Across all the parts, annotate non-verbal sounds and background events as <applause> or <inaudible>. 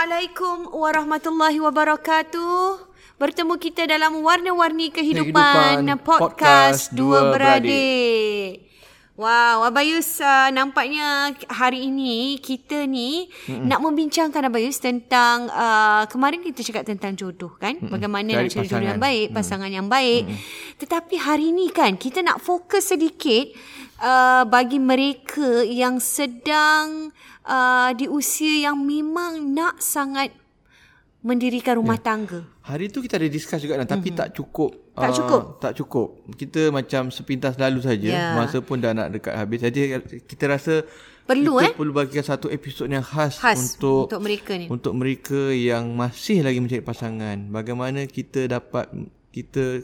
Assalamualaikum warahmatullahi wabarakatuh. Bertemu kita dalam Warna-Warni Kehidupan, Kehidupan podcast Podcast Dua Beradik. Wow, Abayus uh, nampaknya hari ini kita ni mm nak membincangkan Abayus tentang uh, kemarin kita cakap tentang jodoh kan? Mm-mm. Bagamana Cari nak cari jodoh yang baik, pasangan yang baik. Tetapi hari ini kan kita nak fokus sedikit uh, bagi mereka yang sedang uh, di usia yang memang nak sangat mendirikan rumah tangga. Hari tu kita ada discuss juga mm-hmm. tapi tak cukup. Tak ah, cukup? tak cukup. Kita macam sepintas lalu saja. Ya. Masa pun dah nak dekat habis. Jadi kita rasa Perlu, eh? kita perlu bagikan satu episod yang khas, Khas untuk untuk mereka ni. untuk mereka yang masih lagi mencari pasangan. Bagaimana kita dapat kita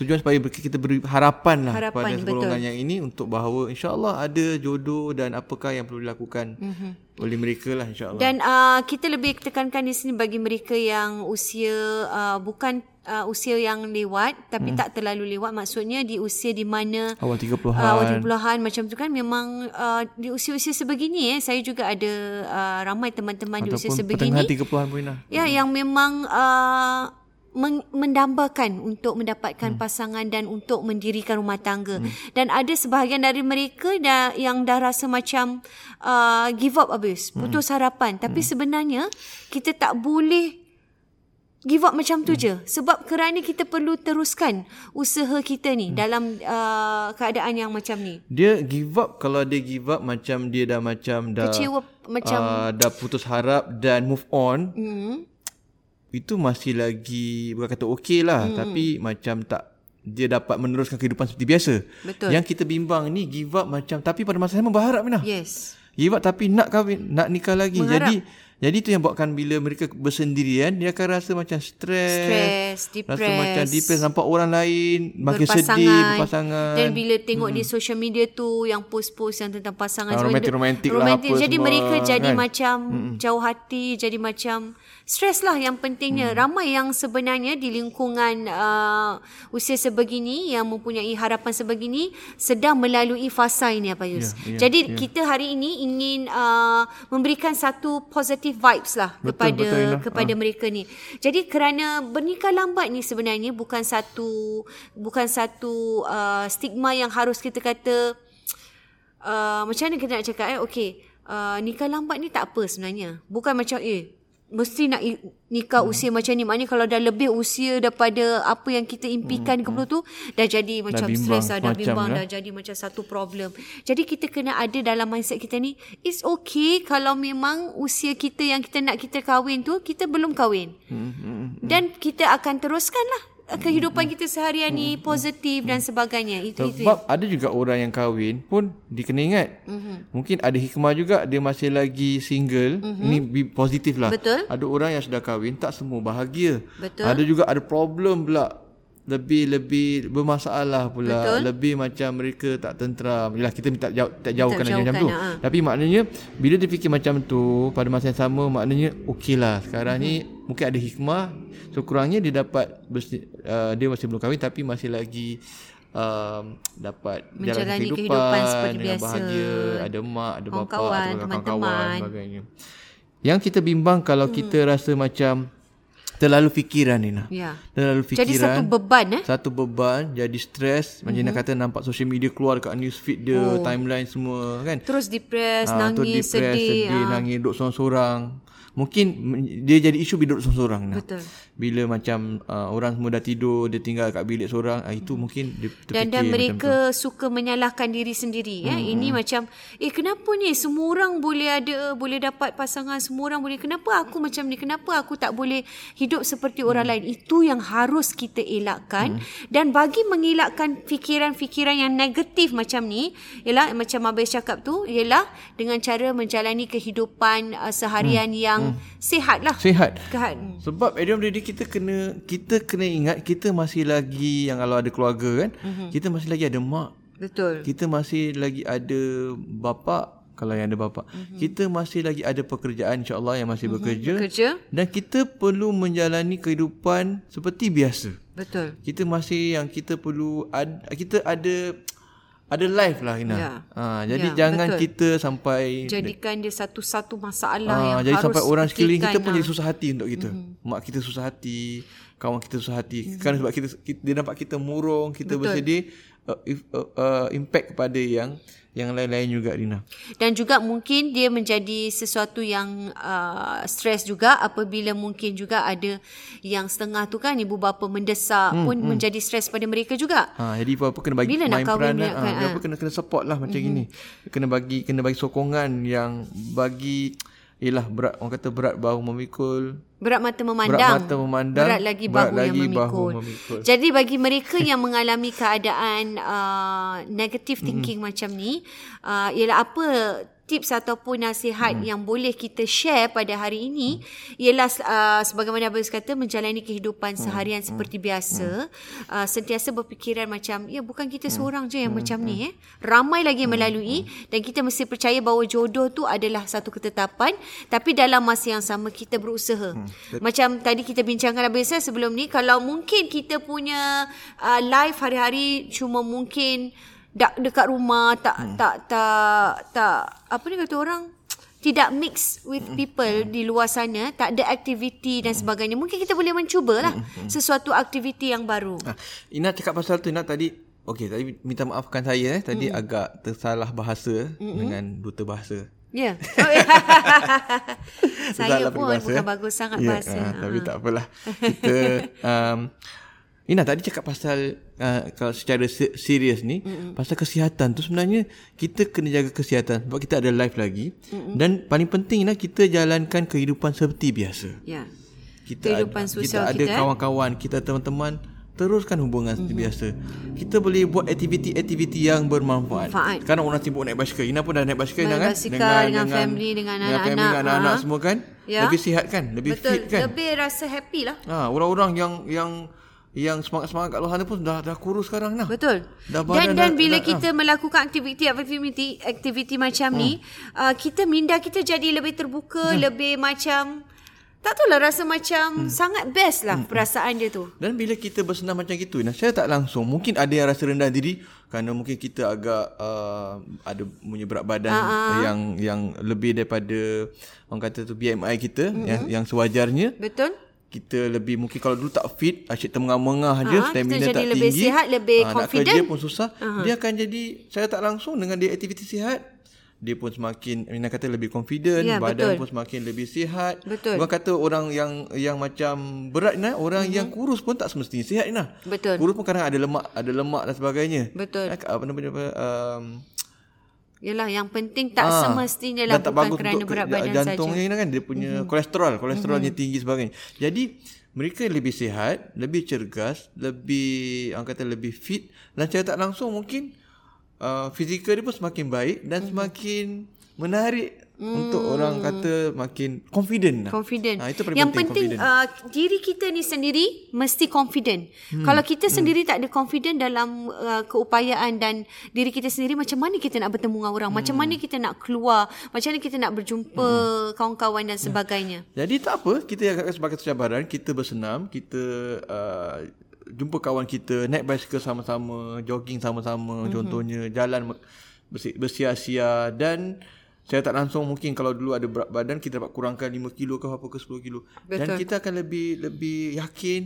tujuan supaya kita beri harapan lah Harapan, kepada golongan yang ini untuk bahawa insya-Allah ada jodoh dan apakah yang perlu dilakukan mm-hmm. oleh mereka lah insya-Allah. Dan uh, kita lebih tekankan di sini bagi mereka yang usia uh, bukan uh, usia yang lewat tapi tak terlalu lewat maksudnya di usia di mana awal 30-an. uh, awal 30-an macam tu kan memang uh, di usia-usia sebegini eh saya juga ada uh, ramai teman-teman di usia Ataupun pertengahan sebegini 30-an pun Ina. ya yang memang uh, men- mendambakan untuk mendapatkan hmm. pasangan dan untuk mendirikan rumah tangga hmm. dan ada sebahagian dari mereka dah yang dah rasa macam uh, give up habis putus hmm. harapan tapi hmm. sebenarnya kita tak boleh give up macam tu hmm. je sebab kerana kita perlu teruskan usaha kita ni hmm. dalam uh, keadaan yang macam ni Dia give up kalau dia give up macam dia dah macam dah Kecewa macam uh, dah putus harap dan move on hmm. Itu masih lagi bukan kata okey lah hmm. tapi macam tak dia dapat meneruskan kehidupan seperti biasa. Betul. Yang kita bimbang ni give up macam tapi pada masa yang sama berharap Mina. yes Give up tapi nak kahwin, nak nikah lagi. Mengharap. Jadi jadi tu yang buatkan bila mereka bersendirian dia akan rasa macam stres. Stres, Rasa depress. macam depress nampak orang lain makin berpasangan. sedih berpasangan. Dan bila tengok hmm. di social media tu yang post-post yang tentang pasangan Ah, romantik-romantik lah apa jadi semua, mereka jadi kan? macam hmm. jauh hati, jadi macam stres lah yang pentingnya. Hmm. Ramai yang sebenarnya di lingkungan uh, usia sebegini yang mempunyai harapan sebegini sedang melalui fasa ini apa Yus. Ya, ya, jadi ya. kita hari ini ingin uh, memberikan satu positive vibes lah Betul, kepada betul, Ina. kepada mereka ni. Jadi kerana bernikah lambat ni sebenarnya bukan satu bukan satu uh, stigma yang harus kita kata uh, macam mana kita nak cakap eh okey uh, nikah lambat ni tak apa sebenarnya. Bukan macam eh mesti nak nikah hmm. usia macam ni. Maknanya kalau dah lebih usia daripada apa yang kita impikan hmm. ke tu dah jadi macam bimbang stres dah, dah bimbang ya. dah jadi macam satu problem. Jadi kita kena ada dalam mindset kita ni it's okay kalau memang usia kita yang kita nak kita kahwin tu kita belum kahwin. Hmm, hmm, Dan kita akan teruskan lah kehidupan kita seharian ni positif dan sebagainya. Itu itu. Sebab ada juga orang yang kahwin pun dia kena ingat. Mm-hmm. Mungkin ada hikmah juga dia masih lagi single. Mm-hmm. Ini bi- positif lah. Betul. Ada orang yang sudah kahwin tak semua bahagia. Betul. Ada juga ada problem pula. Lebih-lebih bermasalah pula. Betul. Lebih macam mereka tak tenteram. Yalah kita minta jauh, tak jauhkan Tak macam tu. ha. Tapi maknanya bila dia fikir macam tu pada masa yang sama maknanya okey lah. Sekarang ni mungkin ada hikmah. So kurangnya dia dapat bersi, uh, dia masih belum kahwin tapi masih lagi um, dapat jalan Menjalani kehidupan, kehidupan seperti biasa. bahagia, ada mak, ada bapa, ada kawan-kawan sebagainya. Yang kita bimbang kalau hmm. kita rasa macam terlalu fikiran Nina. Ya. Terlalu fikiran. Jadi satu beban eh. Satu beban jadi stres macam mm-hmm. kata nampak social media keluar dekat news feed dia oh. timeline semua kan Terus depres, Ah, tu nangis, depressed, sedih. sedih ah. nangis duduk seorang-seorang mungkin dia jadi isu bila duduk seorang-seorang nah. Bila macam uh, orang semua dah tidur, dia tinggal kat bilik seorang, uh, itu mungkin dia terfikir dan dan macam mereka suka menyalahkan diri sendiri ya. Hmm, Ini macam eh kenapa ni semua orang boleh ada boleh dapat pasangan semua orang boleh kenapa aku macam ni kenapa aku tak boleh hidup seperti orang Hmm. lain. Itu yang harus kita elakkan dan bagi mengelakkan fikiran-fikiran yang negatif macam ni ialah macam Abis cakap tu ialah dengan cara menjalani kehidupan uh, seharian yang sihat lah. Sihat. Sihat. Sebab at the kita kena kita kena ingat kita masih lagi yang kalau ada keluarga kan, mm-hmm. kita masih lagi ada mak, Betul. kita masih lagi ada bapa kalau yang ada bapa. Mm-hmm. Kita masih lagi ada pekerjaan insya-Allah yang masih mm-hmm. bekerja. Kerja. Dan kita perlu menjalani kehidupan seperti biasa. Betul. Kita masih yang kita perlu ad, kita ada ada life lah Ina. Ya. Ha, jadi Ya, jangan betul. kita sampai Jadikan dia satu-satu masalah Ah, yang jadi harus sampai orang sekeliling kita pun ah. jadi susah hati untuk kita. Mm-hmm. Mak kita susah hati, kawan kita susah hati. Mm-hmm. Kan sebab kita, kita dia nampak kita murung, kita Betul. bersedia uh, if, uh, uh, impact kepada yang yang lain-lain juga Dina. Dan juga mungkin dia menjadi sesuatu yang uh, stres juga apabila mungkin juga ada yang setengah tu kan ibu bapa mendesak hmm, pun hmm. menjadi stres pada mereka juga. Ha, jadi apa-apa kena bagi Bila main peranan. Ha, kan, apa kena kena support lah macam mm-hmm. gini. Kena bagi kena bagi sokongan yang bagi Yelah berat orang kata berat bahu memikul Berat mata memandang. Berat mata memandang, Berat lagi berat bahu lagi yang memikul. bahu memikul. Jadi bagi mereka yang mengalami keadaan uh, negative thinking mm. macam ni, uh, ialah apa tips ataupun nasihat mm. yang boleh kita share pada hari ini ialah uh, sebagaimana Abang kata menjalani kehidupan seharian seperti biasa. Uh, sentiasa berfikiran macam ya bukan kita seorang je yang macam ni eh. Ramai lagi yang melalui dan kita mesti percaya bahawa jodoh tu adalah satu ketetapan. Tapi dalam masa yang sama kita berusaha. Macam tadi kita bincangkan Abang saya sebelum ni kalau mungkin kita punya uh, live hari-hari cuma mungkin dak dekat rumah tak hmm. tak tak tak apa ni kata orang tidak mix with people di luar sana tak ada aktiviti dan sebagainya mungkin kita boleh mencubalah sesuatu aktiviti yang baru Ha, Ina cakap pasal tu Ina tadi Okey, tadi minta maafkan saya eh. Tadi mm. agak tersalah bahasa mm-hmm. dengan duta bahasa. ya <laughs> saya Tersalah pun peribahasa, bukan eh. bagus sangat Ya, bahasa ah, tapi Ha. tak apalah. Kita <laughs> um, Ina tadi cakap pasal uh, kalau secara se- serius ni mm pasal kesihatan tu sebenarnya kita kena jaga kesihatan sebab kita ada life lagi. Mm dan paling penting Ina kita jalankan kehidupan seperti biasa. ya. Kita Kehidupan ada, sosial kita ada kita, eh? kawan-kawan kita teman-teman teruskan hubungan seperti biasa. Kita boleh buat aktiviti-aktiviti yang bermanfaat. Manfaat. sekarang orang sibuk naik basikal Ina pun dah naik basikal Ina kan? Berbasikal dengan family, dengan family, anak-anak, dengan anak-anak ha. semua kan? Ya. lebih sihat kan? Lebih betul. fit kan? Lebih rasa happy lah. Ha, orang-orang yang yang yang semangat-semangat kat luar sana pun dah dah kurus sekarang nah Betul. Dah dan badan dan dah- bila dah- kita melakukan aktiviti aktiviti aktiviti macam ni, uh, kita minda kita jadi lebih terbuka, lebih macam tak tahulah rasa macam sangat best lah perasaan dia tu. Dan bila kita bersenam macam gitu, nah, saya tak langsung. Mungkin ada yang rasa rendah diri kerana mungkin kita agak uh, ada punya berat badan uh-huh. yang yang lebih daripada orang kata tu BMI kita mm-hmm. yang yang sewajarnya. Betul? Kita lebih mungkin kalau dulu tak fit, asyik termengah-mengah je, Ah, stamina kita jadi tak lebih tinggi. sihat, lebih Ah, confident. Nak kerja pun susah. Uh-huh. Dia akan jadi saya tak langsung dengan dia aktiviti sihat. Dia pun semakin Mina kata lebih confident, Ya, badan betul. pun semakin lebih sihat. Betul. Bukan kata orang yang yang macam berat nah, orang mm-hmm. yang kurus pun tak semestinya sihat nah. Betul. Kurus pun kadang ada lemak, ada lemak dan sebagainya. Betul. Apa nama dia um, Yalah yang penting tak ah, semestinya lah tak bukan kerana berat badan jantungnya saja. kan dia punya mm-hmm. kolesterol, kolesterolnya mm-hmm. tinggi sebagainya. Jadi mereka lebih sihat, lebih cergas, lebih orang kata lebih fit dan secara tak langsung mungkin uh, fizikal dia pun semakin baik dan mm-hmm. semakin menarik mm. untuk orang kata makin confident. lah. Confident. Ha, itu paling yang penting, penting confident. uh, diri kita ni sendiri mesti confident. Hmm. Kalau kita sendiri tak ada confident dalam uh, keupayaan dan diri kita sendiri macam mana kita nak bertemu dengan orang? Hmm. Macam mana kita nak keluar? Macam mana kita nak berjumpa hmm. kawan-kawan dan sebagainya? Jadi tak apa, kita anggap sebagai cabaran, kita bersenam, kita uh, jumpa kawan kita, naik basikal sama-sama, jogging sama-sama, mm-hmm. contohnya jalan bersi- bersia-sia dan saya tak langsung mungkin kalau dulu ada berat badan kita dapat kurangkan 5 kilo ke apa ke 10 kilo. Betul. Dan kita akan lebih lebih yakin,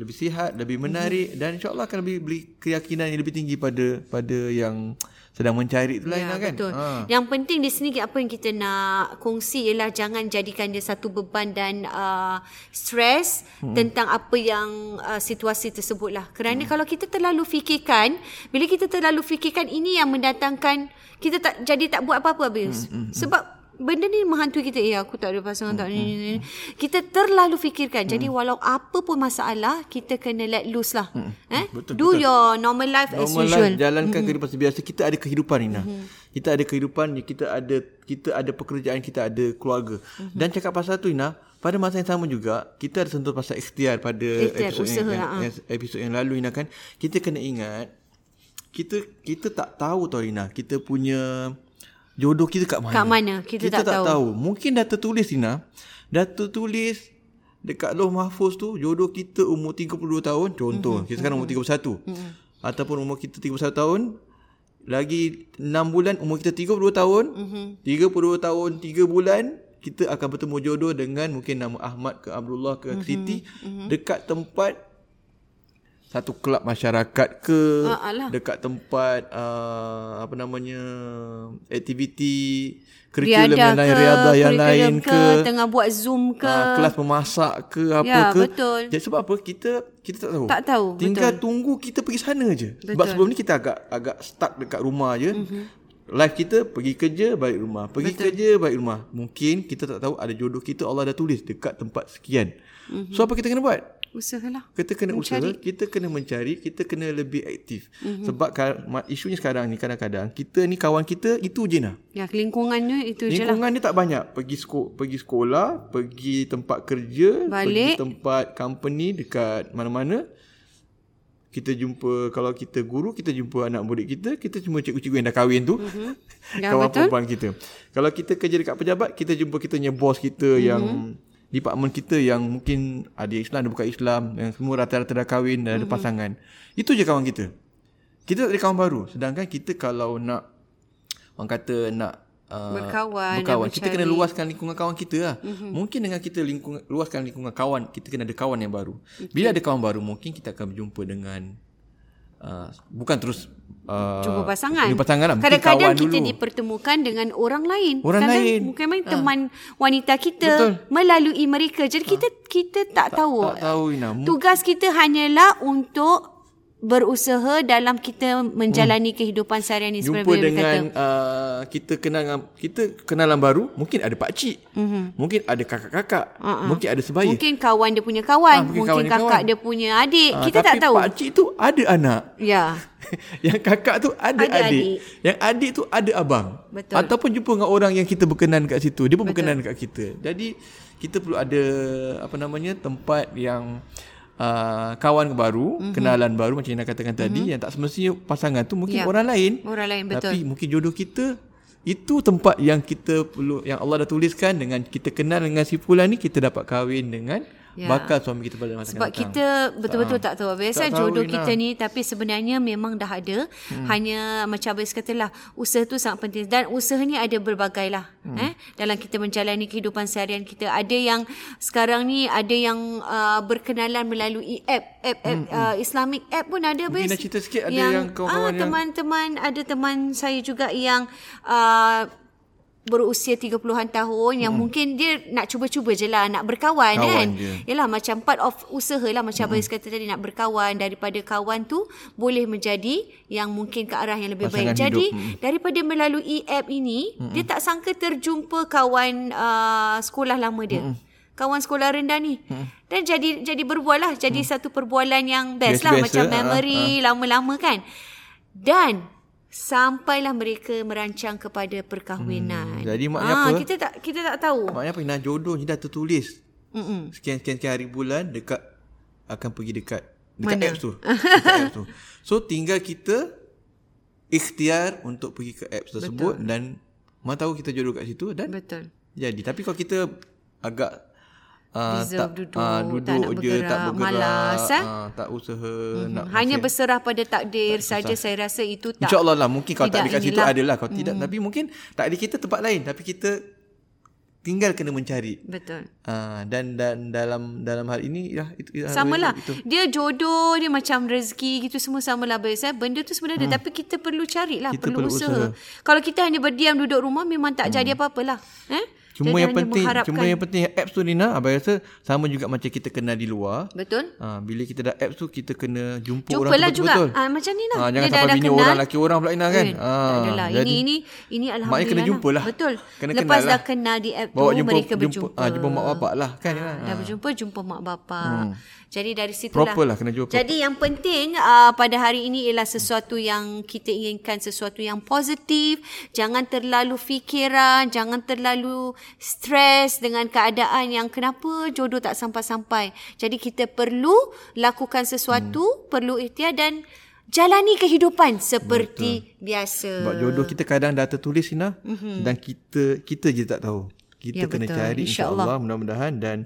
lebih sihat, lebih menarik mm-hmm. dan insya-Allah akan lebih beri keyakinan yang lebih tinggi pada pada yang sedang mencari itu lain Ya, lah kan. betul. Yang penting di sini apa yang kita nak kongsi ialah jangan jadikan dia satu beban dan uh, stres hmm. tentang apa yang uh, situasi tersebut lah. Kerana hmm. kalau kita terlalu fikirkan, bila kita terlalu fikirkan ini yang mendatangkan kita tak jadi tak buat apa-apa habis. Hmm, hmm, Sebab benda ni menghantui kita eh aku tak ada pasangan tak ni, ni, ni. kita terlalu fikirkan jadi walau apa pun masalah kita kena let loose lah eh Betul, do your normal life as Normal usual life, jalankan mm-hmm. kehidupan biasa. Kita ada kehidupan Rina. Mm-hmm. Kita ada kehidupan, kita ada kita ada pekerjaan, kita ada keluarga. Mm-hmm. Dan cakap pasal tu Rina, pada masa yang sama juga kita ada sentuh pasal ikhtiar pada Ikhtiar, episod usaha, yang, ha. yang, episod yang lalu Rina kan. Kita kena ingat kita kita tak tahu tau Rina, kita punya jodoh kita kat mana. Kat mana? Kita tak tahu. tahu. Mungkin dah tertulis Rina. Dah tertulis dekat Lauh Mahfuz tu jodoh kita umur 32 tahun contoh. Mm-hmm. Kita sekarang umur 31. Mm-hmm. Ataupun umur kita 31 tahun lagi 6 bulan umur kita 32 tahun. Mm-hmm. 32 tahun 3 bulan kita akan bertemu jodoh dengan mungkin nama Ahmad ke Abdullah ke mm-hmm. Siti mm-hmm. dekat tempat satu kelab masyarakat ke? Ah, dekat tempat uh, apa namanya aktiviti kurikulum yang lain riadah yang lain kurikulum ke, tengah buat zoom ke? Uh, kelas memasak ke apa Ya, ke? betul. jadi sebab apa? Kita kita tak tahu. Tak tahu, tinggal tunggu kita pergi sana je. Sebab Betul. Mhm. sebelum ni kita agak agak stuck dekat rumah je. Mm-hmm. Life kita pergi kerja balik rumah pergi betul. kerja balik rumah mungkin kita tak tahu ada jodoh kita Allah dah tulis dekat tempat sekian Mhm. mm-hmm. so apa kita kena buat usahalah kita kena mencari. usaha kita kena mencari kita kena lebih aktif Mhm. mm-hmm. sebab isunya sekarang ni kadang-kadang kita ni kawan kita itu je nah ya lingkungannya itu je lah lingkungan dia tak banyak pergi sekolah pergi sekolah pergi tempat kerja pergi Balik. tempat company dekat mana-mana kita jumpa kalau kita guru kita jumpa anak murid kita kita cuma cikgu-cikgu yang dah kahwin tu mm-hmm. <laughs> Ya, kawan betul. perempuan kita kalau kita kerja dekat pejabat kita jumpa kita punya bos kita mm-hmm. yang department kita yang mungkin ada Islam ada bukan Islam yang semua rata-rata dah kahwin dan ada Mm-hmm. pasangan itu je kawan kita kita tak ada kawan baru sedangkan kita kalau nak orang kata nak uh, Berkawan, berkawan. kita kena luaskan lingkungan kawan kita lah. Mm-hmm. Mungkin dengan kita lingkungan luaskan lingkungan kawan, kita kena ada kawan yang baru. Okay. Bila ada kawan baru, mungkin kita akan berjumpa dengan uh, bukan terus uh, jumpa pasangan. Jumpa pasangan lah. Kadang-kadang kita dulu. dipertemukan dengan orang lain. Orang Kadang lain. Mungkin main teman wanita kita Betul. melalui mereka. Jadi kita kita tak, tahu. tak tahu Ina. Tugas kita hanyalah untuk berusaha dalam kita menjalani kehidupan seharian ni jumpa seperti dengan kata. uh, kita kenal dengan- kita kenalan baru mungkin ada pak cik mm-hmm. mungkin ada kakak-kakak uh-uh. mungkin ada sebaya Mungkin kawan dia punya kawan, Ah, mungkin mungkin, kawan kakak kawan. dia punya adik. Ah, kita tak tahu. pak cik tu ada anak Ya. <laughs> yang kakak tu ada, Ada adik. adik. Yang adik tu ada abang. Betul. Ataupun jumpa dengan orang yang kita berkenan kat situ. Dia pun Betul. berkenan kat kita. Jadi kita perlu ada apa namanya tempat yang uh, kawan baru, mm-hmm. kenalan baru macam yang katakan mm-hmm. tadi yang tak semestinya pasangan tu mungkin Ya. orang lain. Orang lain, betul. Tapi mungkin jodoh kita itu tempat yang kita perlu yang Allah dah tuliskan dengan kita kenal dengan si fulan ni kita dapat kahwin dengan Ya. bakal suami kita pada masa Sebab akan datang. kita betul-betul tak tahu. Biasa Tak tahu, jodoh Ina. kita ni tapi sebenarnya memang dah ada. Hmm. Hanya macam Abis katalah usaha tu sangat penting dan usaha ni ada berbagai lah. Hmm. Eh dalam kita menjalani kehidupan seharian kita. Ada yang sekarang ni ada yang uh, berkenalan melalui app app, app hmm. uh, Islamic app pun ada Mungkin nak cerita sikit ada yang kawan-kawan ah, yang- teman-teman ada teman saya juga yang uh, berusia 30-an tahun yang mungkin dia nak cuba-cuba je lah nak berkawan Kawan kan. je. Yalah macam part of usaha lah macam mm. Abang kata tadi nak berkawan daripada kawan tu boleh menjadi yang mungkin ke arah yang lebih Pasangan baik. Jadi hidup. daripada melalui app ini mm. dia tak sangka terjumpa kawan uh, sekolah lama dia. Mm. Kawan sekolah rendah ni. Mm. Dan jadi jadi berbual lah. Jadi mm. satu perbualan yang best lah. Biasa-biasa, Macam memory lama-lama kan. Dan sampailah mereka merancang kepada perkahwinan. Hmm, jadi maknanya Ah, apa? Kita tak kita tak tahu. Maknanya apa? Nah, jodoh ni dah tertulis. Mm-mm. Sekian-sekian hari bulan dekat akan pergi dekat dekat Mana? apps tu. <laughs> Dekat apps tu. So tinggal kita ikhtiar untuk pergi ke apps tersebut Betul. dan mana tahu kita jodoh kat situ dan Betul. jadi. Tapi kalau kita agak uh, Reserve tak duduk, uh, tak duduk nak je bergerak, tak bergerak, malas, eh? uh, tak usaha mm-hmm. nak Hanya masih- berserah pada takdir saja saya rasa itu tak. InsyaAllah lah Mungkin kalau tak tidak ada kat situ. Adalah Kalau tidak Tapi mungkin takdir kita tempat lain Tapi kita Tinggal kena mencari Betul. uh, Dan dan dalam dalam hal ini ya itu ya, Sama lah. itu. Dia jodoh, dia macam rezeki gitu semua sama lah biasa. Benda tu sebenarnya ada. Tapi kita perlu carilah, Kita perlu, perlu usaha. usaha. Kalau kita hanya berdiam duduk rumah memang tak jadi apa-apalah. Eh? Cuma yang penting. Cuma yang penting Apps tu Nina Abang rasa Sama juga macam kita kenal di luar Betul? uh, Bila kita dah apps tu Kita kena jumpa Jumpa orang tu lah juga. betul-betul Ah, macam ni lah. Ah, Dia jangan sampai dah bini kenal. orang laki orang pula Ina kan Eh, Ah, adalah. jadi- ini ini ini alhamdulillah. Maknanya kena jumpa lah. Betul. Kena Lepas kenal dah lah. kenal di app Bawa tu jumpa- mereka jumpa- berjumpa. ah, jumpa mak bapak lah, kan, Ah, Ina? dah Ah. berjumpa jumpa mak bapak. Jadi dari situlah. Proper lah, kena jumpa. Jadi yang penting uh, pada hari ini ialah sesuatu yang kita inginkan sesuatu yang positif, jangan terlalu fikiran, jangan terlalu stres dengan keadaan yang kenapa jodoh tak sampai-sampai. Jadi kita perlu lakukan sesuatu, Hmm. perlu ikhtiar dan jalani kehidupan seperti Betul. biasa. Sebab jodoh kita kadang dah tertulis Ina mm-hmm. Dan kita Kita je tak tahu Kita Ya, kena betul. cari InsyaAllah. InsyaAllah mudah-mudahan Dan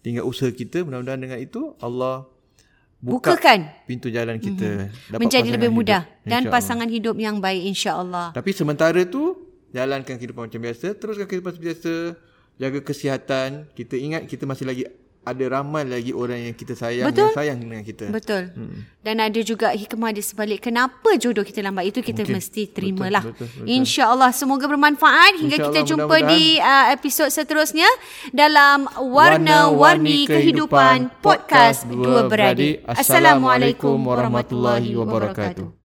tinggal usaha kita Mudah-mudahan dengan itu Allah buka Bukakan. pintu jalan kita dapat menjadi lebih hidup. mudah dan InsyaAllah. pasangan hidup yang baik insya-Allah. Tapi sementara tu jalankan kehidupan macam biasa, teruskan kehidupan macam biasa, jaga kesihatan. Kita ingat kita masih lagi ada ramai lagi orang yang kita sayang Betul. yang sayang dengan kita. Betul. Hmm. Dan ada juga hikmah di sebalik kenapa jodoh kita lambat itu kita Mungkin. mesti terimalah. Betul, betul, betul. Insya-Allah semoga bermanfaat hingga kita jumpa di uh, episod seterusnya dalam Warna-Warni Kehidupan Podcast Dua Beradik. Assalamualaikum warahmatullahi wabarakatuh.